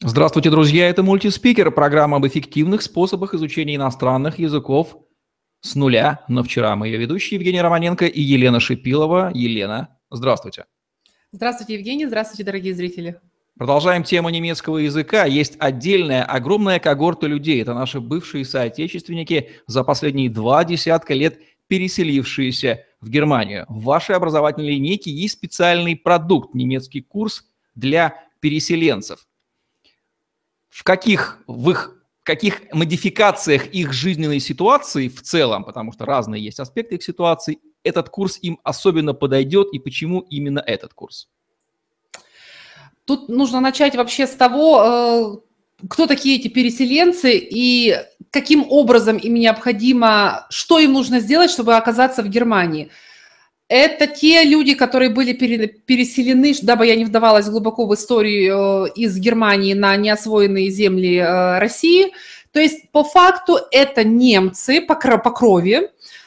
Здравствуйте, друзья! Это мультиспикер, программа об эффективных способах изучения иностранных языков с нуля на вчера. Мы ее ведущие Евгений Романенко и Елена Шипилова. Елена, здравствуйте. Здравствуйте, Евгений. Здравствуйте, дорогие зрители. Продолжаем тему немецкого языка. Есть отдельная, огромная когорта людей. Это наши бывшие соотечественники за последние два десятка лет переселившиеся в Германию. В вашей образовательной линейке есть специальный продукт, немецкий курс для переселенцев в каких, в их каких модификациях их жизненной ситуации в целом, потому что разные есть аспекты их ситуации, этот курс им особенно подойдет и почему именно этот курс? Тут нужно начать вообще с того, э, кто такие эти переселенцы и каким образом им необходимо, что им нужно сделать, чтобы оказаться в Германии – это те люди, которые были переселены, дабы я не вдавалась глубоко в историю э, из Германии на неосвоенные земли э, России. То есть по факту это немцы по, крови,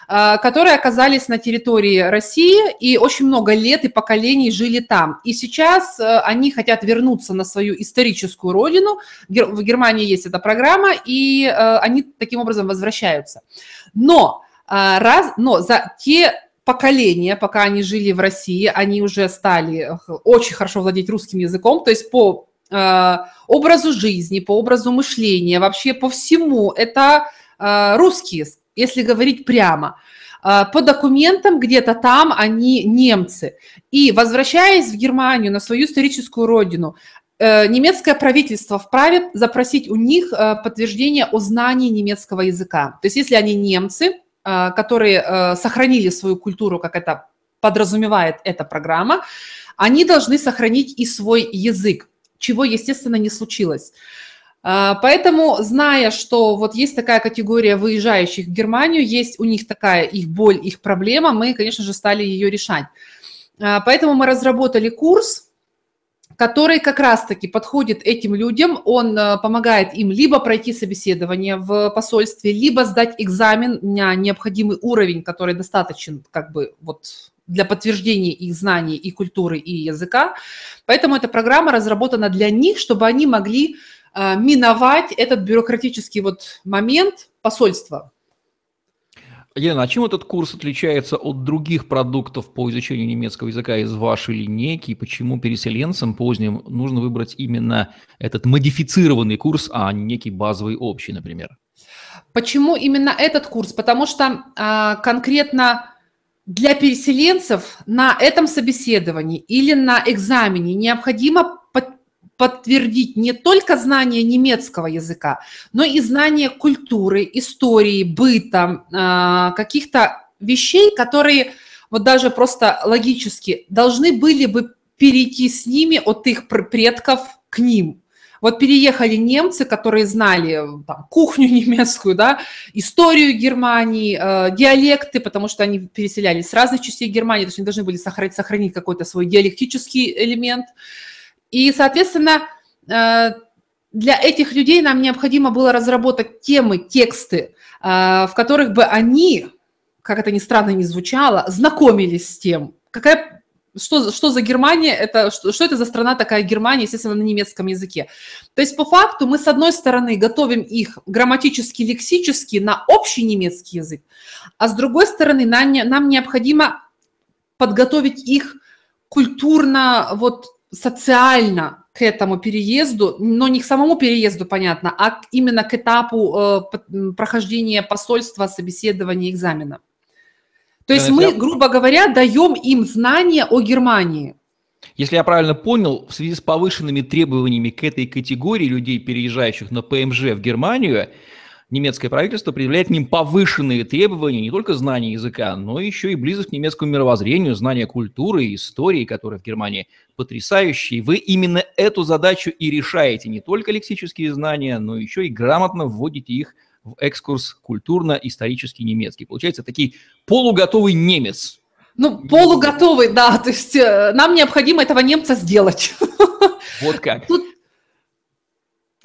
э, которые оказались на территории России и очень много лет и поколений жили там. И сейчас они хотят вернуться на свою историческую родину. В Германии есть эта программа, и они таким образом возвращаются. Но, раз, но за те поколения, пока они жили в России, они уже стали очень хорошо владеть русским языком, то есть по э, образу жизни, по образу мышления, вообще по всему это э, русские, если говорить прямо. Э, по документам где-то там они немцы. И возвращаясь в Германию, на свою историческую родину, э, немецкое правительство вправе запросить у них э, подтверждение о знании немецкого языка. То есть если они немцы, которые э, сохранили свою культуру, как это подразумевает эта программа, они должны сохранить и свой язык, чего, естественно, не случилось. А, поэтому, зная, что вот есть такая категория выезжающих в Германию, есть у них такая их боль, их проблема, мы, конечно же, стали ее решать. А, поэтому мы разработали курс, который как раз-таки подходит этим людям, он э, помогает им либо пройти собеседование в посольстве, либо сдать экзамен на необходимый уровень, который достаточен как бы вот для подтверждения их знаний и культуры, и языка. Поэтому эта программа разработана для них, чтобы они могли э, миновать этот бюрократический вот момент посольства. Елена, а чем этот курс отличается от других продуктов по изучению немецкого языка из вашей линейки? И почему переселенцам поздним нужно выбрать именно этот модифицированный курс, а не некий базовый общий, например? Почему именно этот курс? Потому что а, конкретно для переселенцев на этом собеседовании или на экзамене необходимо подтвердить не только знание немецкого языка, но и знание культуры, истории, быта, а, каких-то вещей, которые вот даже просто логически должны были бы перейти с ними от их предков к ним. Вот переехали немцы, которые знали там, кухню немецкую, да, историю Германии, э, диалекты, потому что они переселялись с разных частей Германии, то есть они должны были сохранить, сохранить какой-то свой диалектический элемент. И, соответственно, э, для этих людей нам необходимо было разработать темы, тексты, э, в которых бы они, как это ни странно не звучало, знакомились с тем, какая, что, что за Германия, это, что, что это за страна такая Германия, естественно, на немецком языке. То есть по факту мы, с одной стороны, готовим их грамматически, лексически на общий немецкий язык, а с другой стороны, нам, нам необходимо подготовить их культурно, вот социально к этому переезду, но не к самому переезду, понятно, а именно к этапу э, прохождения посольства, собеседования, экзамена. То есть мы, грубо говоря, даем им знания о Германии. Если я правильно понял, в связи с повышенными требованиями к этой категории людей, переезжающих на ПМЖ в Германию, немецкое правительство предъявляет к ним повышенные требования не только знания языка, но еще и близость к немецкому мировоззрению, знания культуры, истории, которая в Германии потрясающие. Вы именно эту задачу и решаете, не только лексические знания, но еще и грамотно вводите их в экскурс культурно-исторический немецкий. Получается такой полуготовый немец. Ну, полуготовый, да, то есть э, нам необходимо этого немца сделать. Вот как. Тут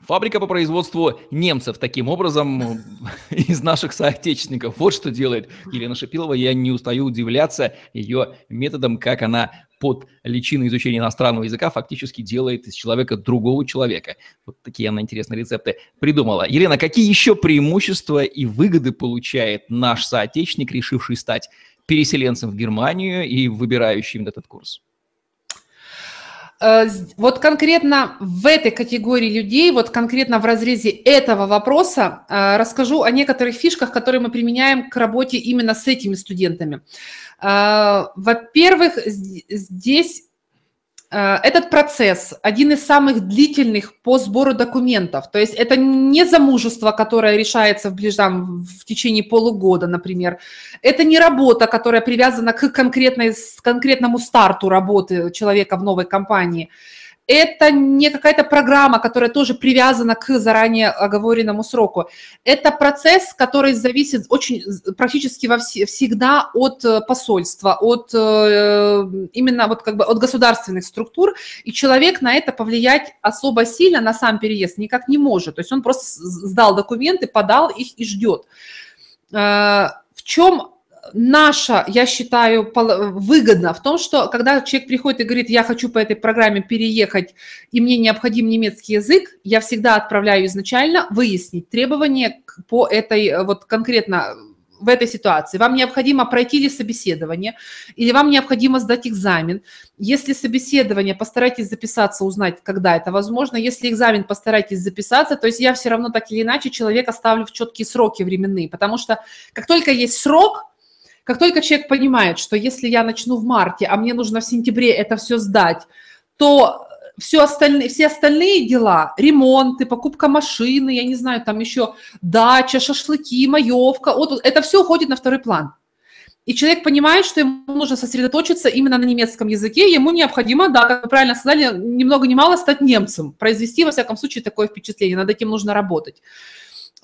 Фабрика по производству немцев, таким образом, из наших соотечественников. Вот что делает Елена Шипилова. Я не устаю удивляться ее методом, как она под личиной изучения иностранного языка фактически делает из человека другого человека. Вот такие она интересные рецепты придумала. Елена, какие еще преимущества и выгоды получает наш соотечественник, решивший стать переселенцем в Германию и выбирающим этот курс? Э, вот конкретно в этой категории людей, вот конкретно в разрезе этого вопроса, э, расскажу о некоторых фишках, которые мы применяем к работе именно с этими студентами. Э, во-первых, здесь этот процесс один из самых длительных по сбору документов. То есть это не замужество, которое решается в, там, в течение полугода, например. Это не работа, которая привязана к конкретной, конкретному старту работы человека в новой компании это не какая-то программа, которая тоже привязана к заранее оговоренному сроку. Это процесс, который зависит очень практически во все, всегда от э, посольства, от э, именно вот как бы от государственных структур, и человек на это повлиять особо сильно на сам переезд никак не может. То есть он просто сдал документы, подал их и ждет. Э, в чем наша, я считаю, выгодно в том, что когда человек приходит и говорит, я хочу по этой программе переехать, и мне необходим немецкий язык, я всегда отправляю изначально выяснить требования по этой, вот конкретно в этой ситуации. Вам необходимо пройти ли собеседование, или вам необходимо сдать экзамен. Если собеседование, постарайтесь записаться, узнать, когда это возможно. Если экзамен, постарайтесь записаться. То есть я все равно так или иначе человека ставлю в четкие сроки временные, потому что как только есть срок, как только человек понимает, что если я начну в марте, а мне нужно в сентябре это все сдать, то все остальные, все остальные дела, ремонты, покупка машины, я не знаю, там еще дача, шашлыки, маевка, вот, это все уходит на второй план. И человек понимает, что ему нужно сосредоточиться именно на немецком языке, ему необходимо, да, как вы правильно сказали, ни много ни мало стать немцем, произвести, во всяком случае, такое впечатление, над этим нужно работать.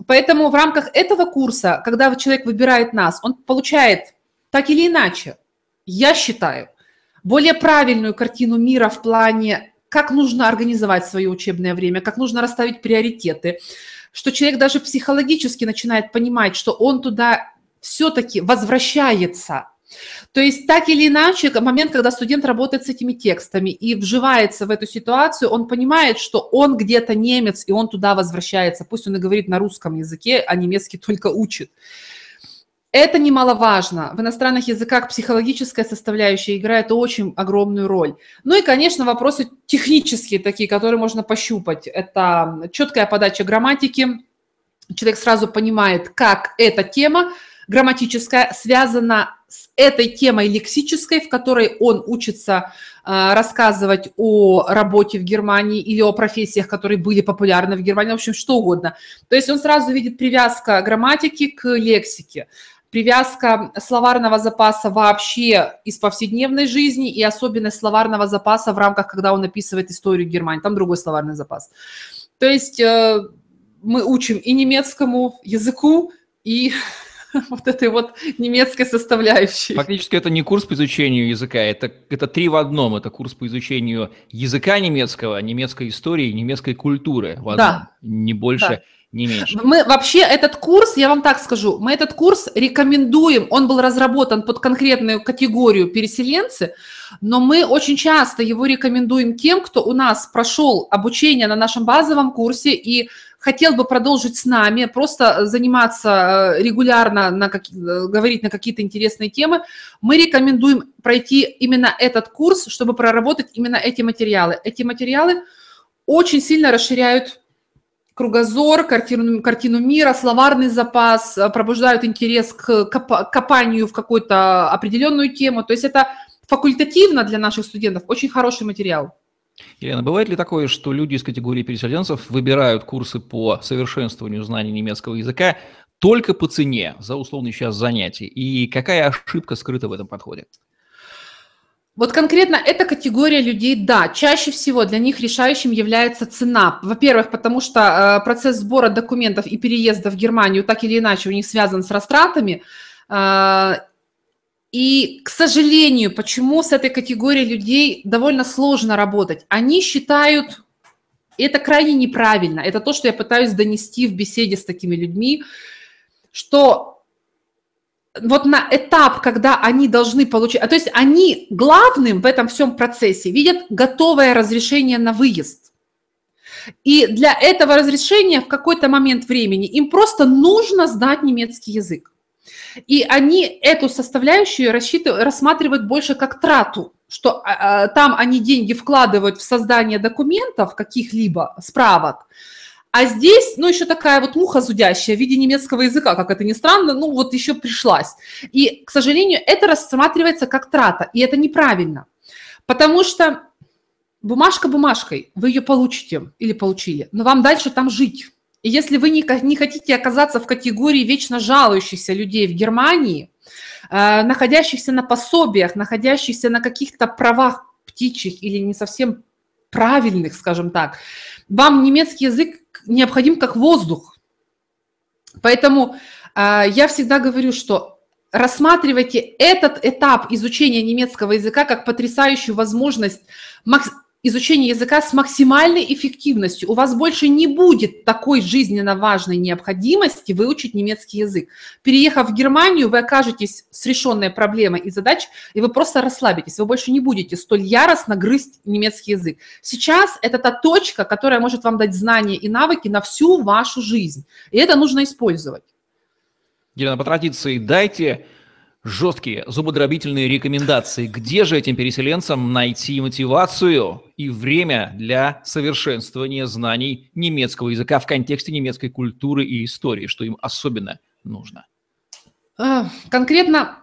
Поэтому в рамках этого курса, когда человек выбирает нас, он получает так или иначе, я считаю, более правильную картину мира в плане, как нужно организовать свое учебное время, как нужно расставить приоритеты, что человек даже психологически начинает понимать, что он туда все-таки возвращается. То есть так или иначе, момент, когда студент работает с этими текстами и вживается в эту ситуацию, он понимает, что он где-то немец, и он туда возвращается. Пусть он и говорит на русском языке, а немецкий только учит. Это немаловажно. В иностранных языках психологическая составляющая играет очень огромную роль. Ну и, конечно, вопросы технические такие, которые можно пощупать. Это четкая подача грамматики. Человек сразу понимает, как эта тема грамматическая связана с этой темой лексической, в которой он учится э, рассказывать о работе в Германии или о профессиях, которые были популярны в Германии, в общем, что угодно. То есть он сразу видит привязка грамматики к лексике привязка словарного запаса вообще из повседневной жизни и особенность словарного запаса в рамках, когда он описывает историю Германии. Там другой словарный запас. То есть э, мы учим и немецкому языку, и вот этой вот немецкой составляющей. Фактически это не курс по изучению языка, это, это три в одном. Это курс по изучению языка немецкого, немецкой истории, немецкой культуры в одном. Да. Не больше, да не меньше. Мы вообще этот курс, я вам так скажу, мы этот курс рекомендуем, он был разработан под конкретную категорию переселенцы, но мы очень часто его рекомендуем тем, кто у нас прошел обучение на нашем базовом курсе и хотел бы продолжить с нами, просто заниматься э, регулярно, на как, э, говорить на какие-то интересные темы, мы рекомендуем пройти именно этот курс, чтобы проработать именно эти материалы. Эти материалы очень сильно расширяют кругозор, картину, картину мира, словарный запас, э, пробуждают интерес к копанию в какую-то определенную тему. То есть это факультативно для наших студентов очень хороший материал. Елена, бывает ли такое, что люди из категории переселенцев выбирают курсы по совершенствованию знаний немецкого языка только по цене за условный час занятий? И какая ошибка скрыта в этом подходе? Вот конкретно эта категория людей, да, чаще всего для них решающим является цена. Во-первых, потому что э, процесс сбора документов и переезда в Германию так или иначе у них связан с растратами. И, к сожалению, почему с этой категорией людей довольно сложно работать? Они считают, это крайне неправильно, это то, что я пытаюсь донести в беседе с такими людьми, что вот на этап, когда они должны получить, а то есть они главным в этом всем процессе видят готовое разрешение на выезд. И для этого разрешения в какой-то момент времени им просто нужно знать немецкий язык. И они эту составляющую рассчитывают, рассматривают больше как трату, что а, а, там они деньги вкладывают в создание документов, каких-либо справок, а здесь, ну, еще такая вот муха зудящая в виде немецкого языка, как это ни странно, ну, вот еще пришлась. И, к сожалению, это рассматривается как трата, и это неправильно. Потому что бумажка бумажкой, вы ее получите или получили, но вам дальше там жить. И если вы не, хотите оказаться в категории вечно жалующихся людей в Германии, э, находящихся на пособиях, находящихся на каких-то правах птичьих или не совсем правильных, скажем так, вам немецкий язык необходим как воздух. Поэтому э, я всегда говорю, что рассматривайте этот этап изучения немецкого языка как потрясающую возможность изучение языка с максимальной эффективностью. У вас больше не будет такой жизненно важной необходимости выучить немецкий язык. Переехав в Германию, вы окажетесь с решенной проблемой и задач, и вы просто расслабитесь. Вы больше не будете столь яростно грызть немецкий язык. Сейчас это та точка, которая может вам дать знания и навыки на всю вашу жизнь. И это нужно использовать. Елена, по традиции, дайте жесткие зубодробительные рекомендации. Где же этим переселенцам найти мотивацию и время для совершенствования знаний немецкого языка в контексте немецкой культуры и истории, что им особенно нужно? А, конкретно Э,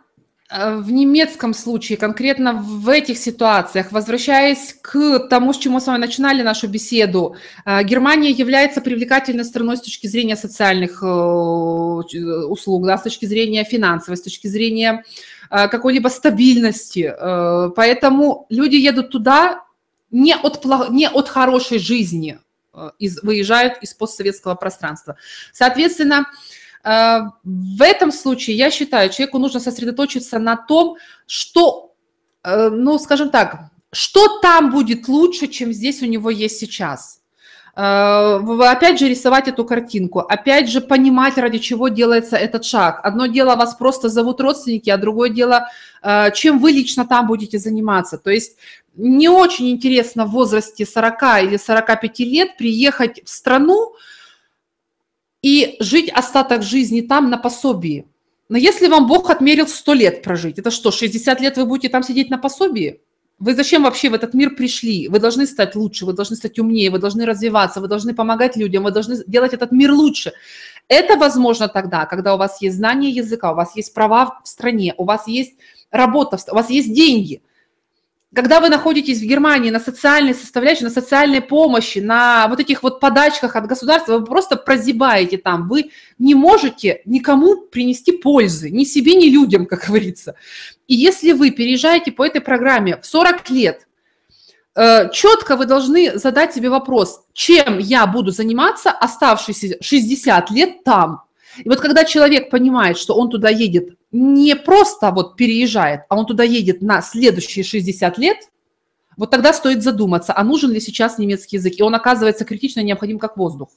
в немецком случае, конкретно в этих ситуациях, возвращаясь к тому, с чего мы с вами начинали нашу беседу, э, Германия является привлекательной страной с точки зрения социальных э, услуг, да, с точки зрения финансовой, с точки зрения какой-либо стабильности. Поэтому люди едут туда не от, не от хорошей жизни, из, выезжают из постсоветского пространства. Соответственно, Э, в этом случае, я считаю, человеку нужно сосредоточиться на том, что, э, ну, скажем так, что там будет лучше, чем здесь у него есть сейчас. Э, опять же, рисовать эту картинку, опять же, понимать, ради чего делается этот шаг. Одно дело, вас просто зовут родственники, а другое дело, чем вы лично там будете заниматься. То есть не очень интересно в возрасте 40 или 45 лет приехать в страну, и жить остаток жизни там на пособии. Но если вам Бог отмерил 100 лет прожить, это что, 60 лет вы будете там сидеть на пособии? Вы зачем вообще в этот мир пришли? Вы должны стать лучше, вы должны стать умнее, вы должны развиваться, вы должны помогать людям, вы должны делать этот мир лучше. Это возможно тогда, когда у вас есть знание языка, у вас есть права в стране, у вас есть работа, у вас есть деньги – когда вы находитесь в Германии на социальной составляющей, на социальной помощи, на вот этих вот подачках от государства, вы просто прозябаете там, вы не можете никому принести пользы, ни себе, ни людям, как говорится. И если вы переезжаете по этой программе в 40 лет, э, четко вы должны задать себе вопрос, чем я буду заниматься оставшиеся 60 лет там. И вот когда человек понимает, что он туда едет не просто вот переезжает, а он туда едет на следующие 60 лет, вот тогда стоит задуматься, а нужен ли сейчас немецкий язык. И он оказывается критично необходим как воздух.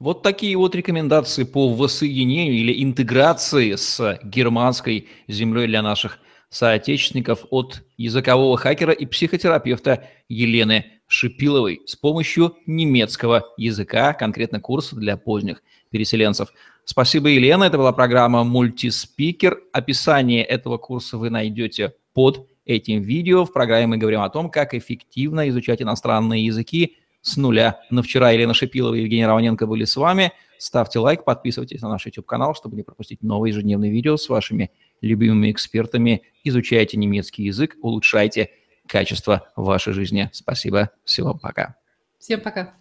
Вот такие вот рекомендации по воссоединению или интеграции с германской землей для наших соотечественников от языкового хакера и психотерапевта Елены Шипиловой с помощью немецкого языка, конкретно курс для поздних переселенцев. Спасибо, Елена. Это была программа «Мультиспикер». Описание этого курса вы найдете под этим видео. В программе мы говорим о том, как эффективно изучать иностранные языки с нуля. На вчера Елена Шипилова и Евгений Романенко были с вами. Ставьте лайк, подписывайтесь на наш YouTube-канал, чтобы не пропустить новые ежедневные видео с вашими любимыми экспертами. Изучайте немецкий язык, улучшайте качество вашей жизни. Спасибо. Всего пока. Всем пока.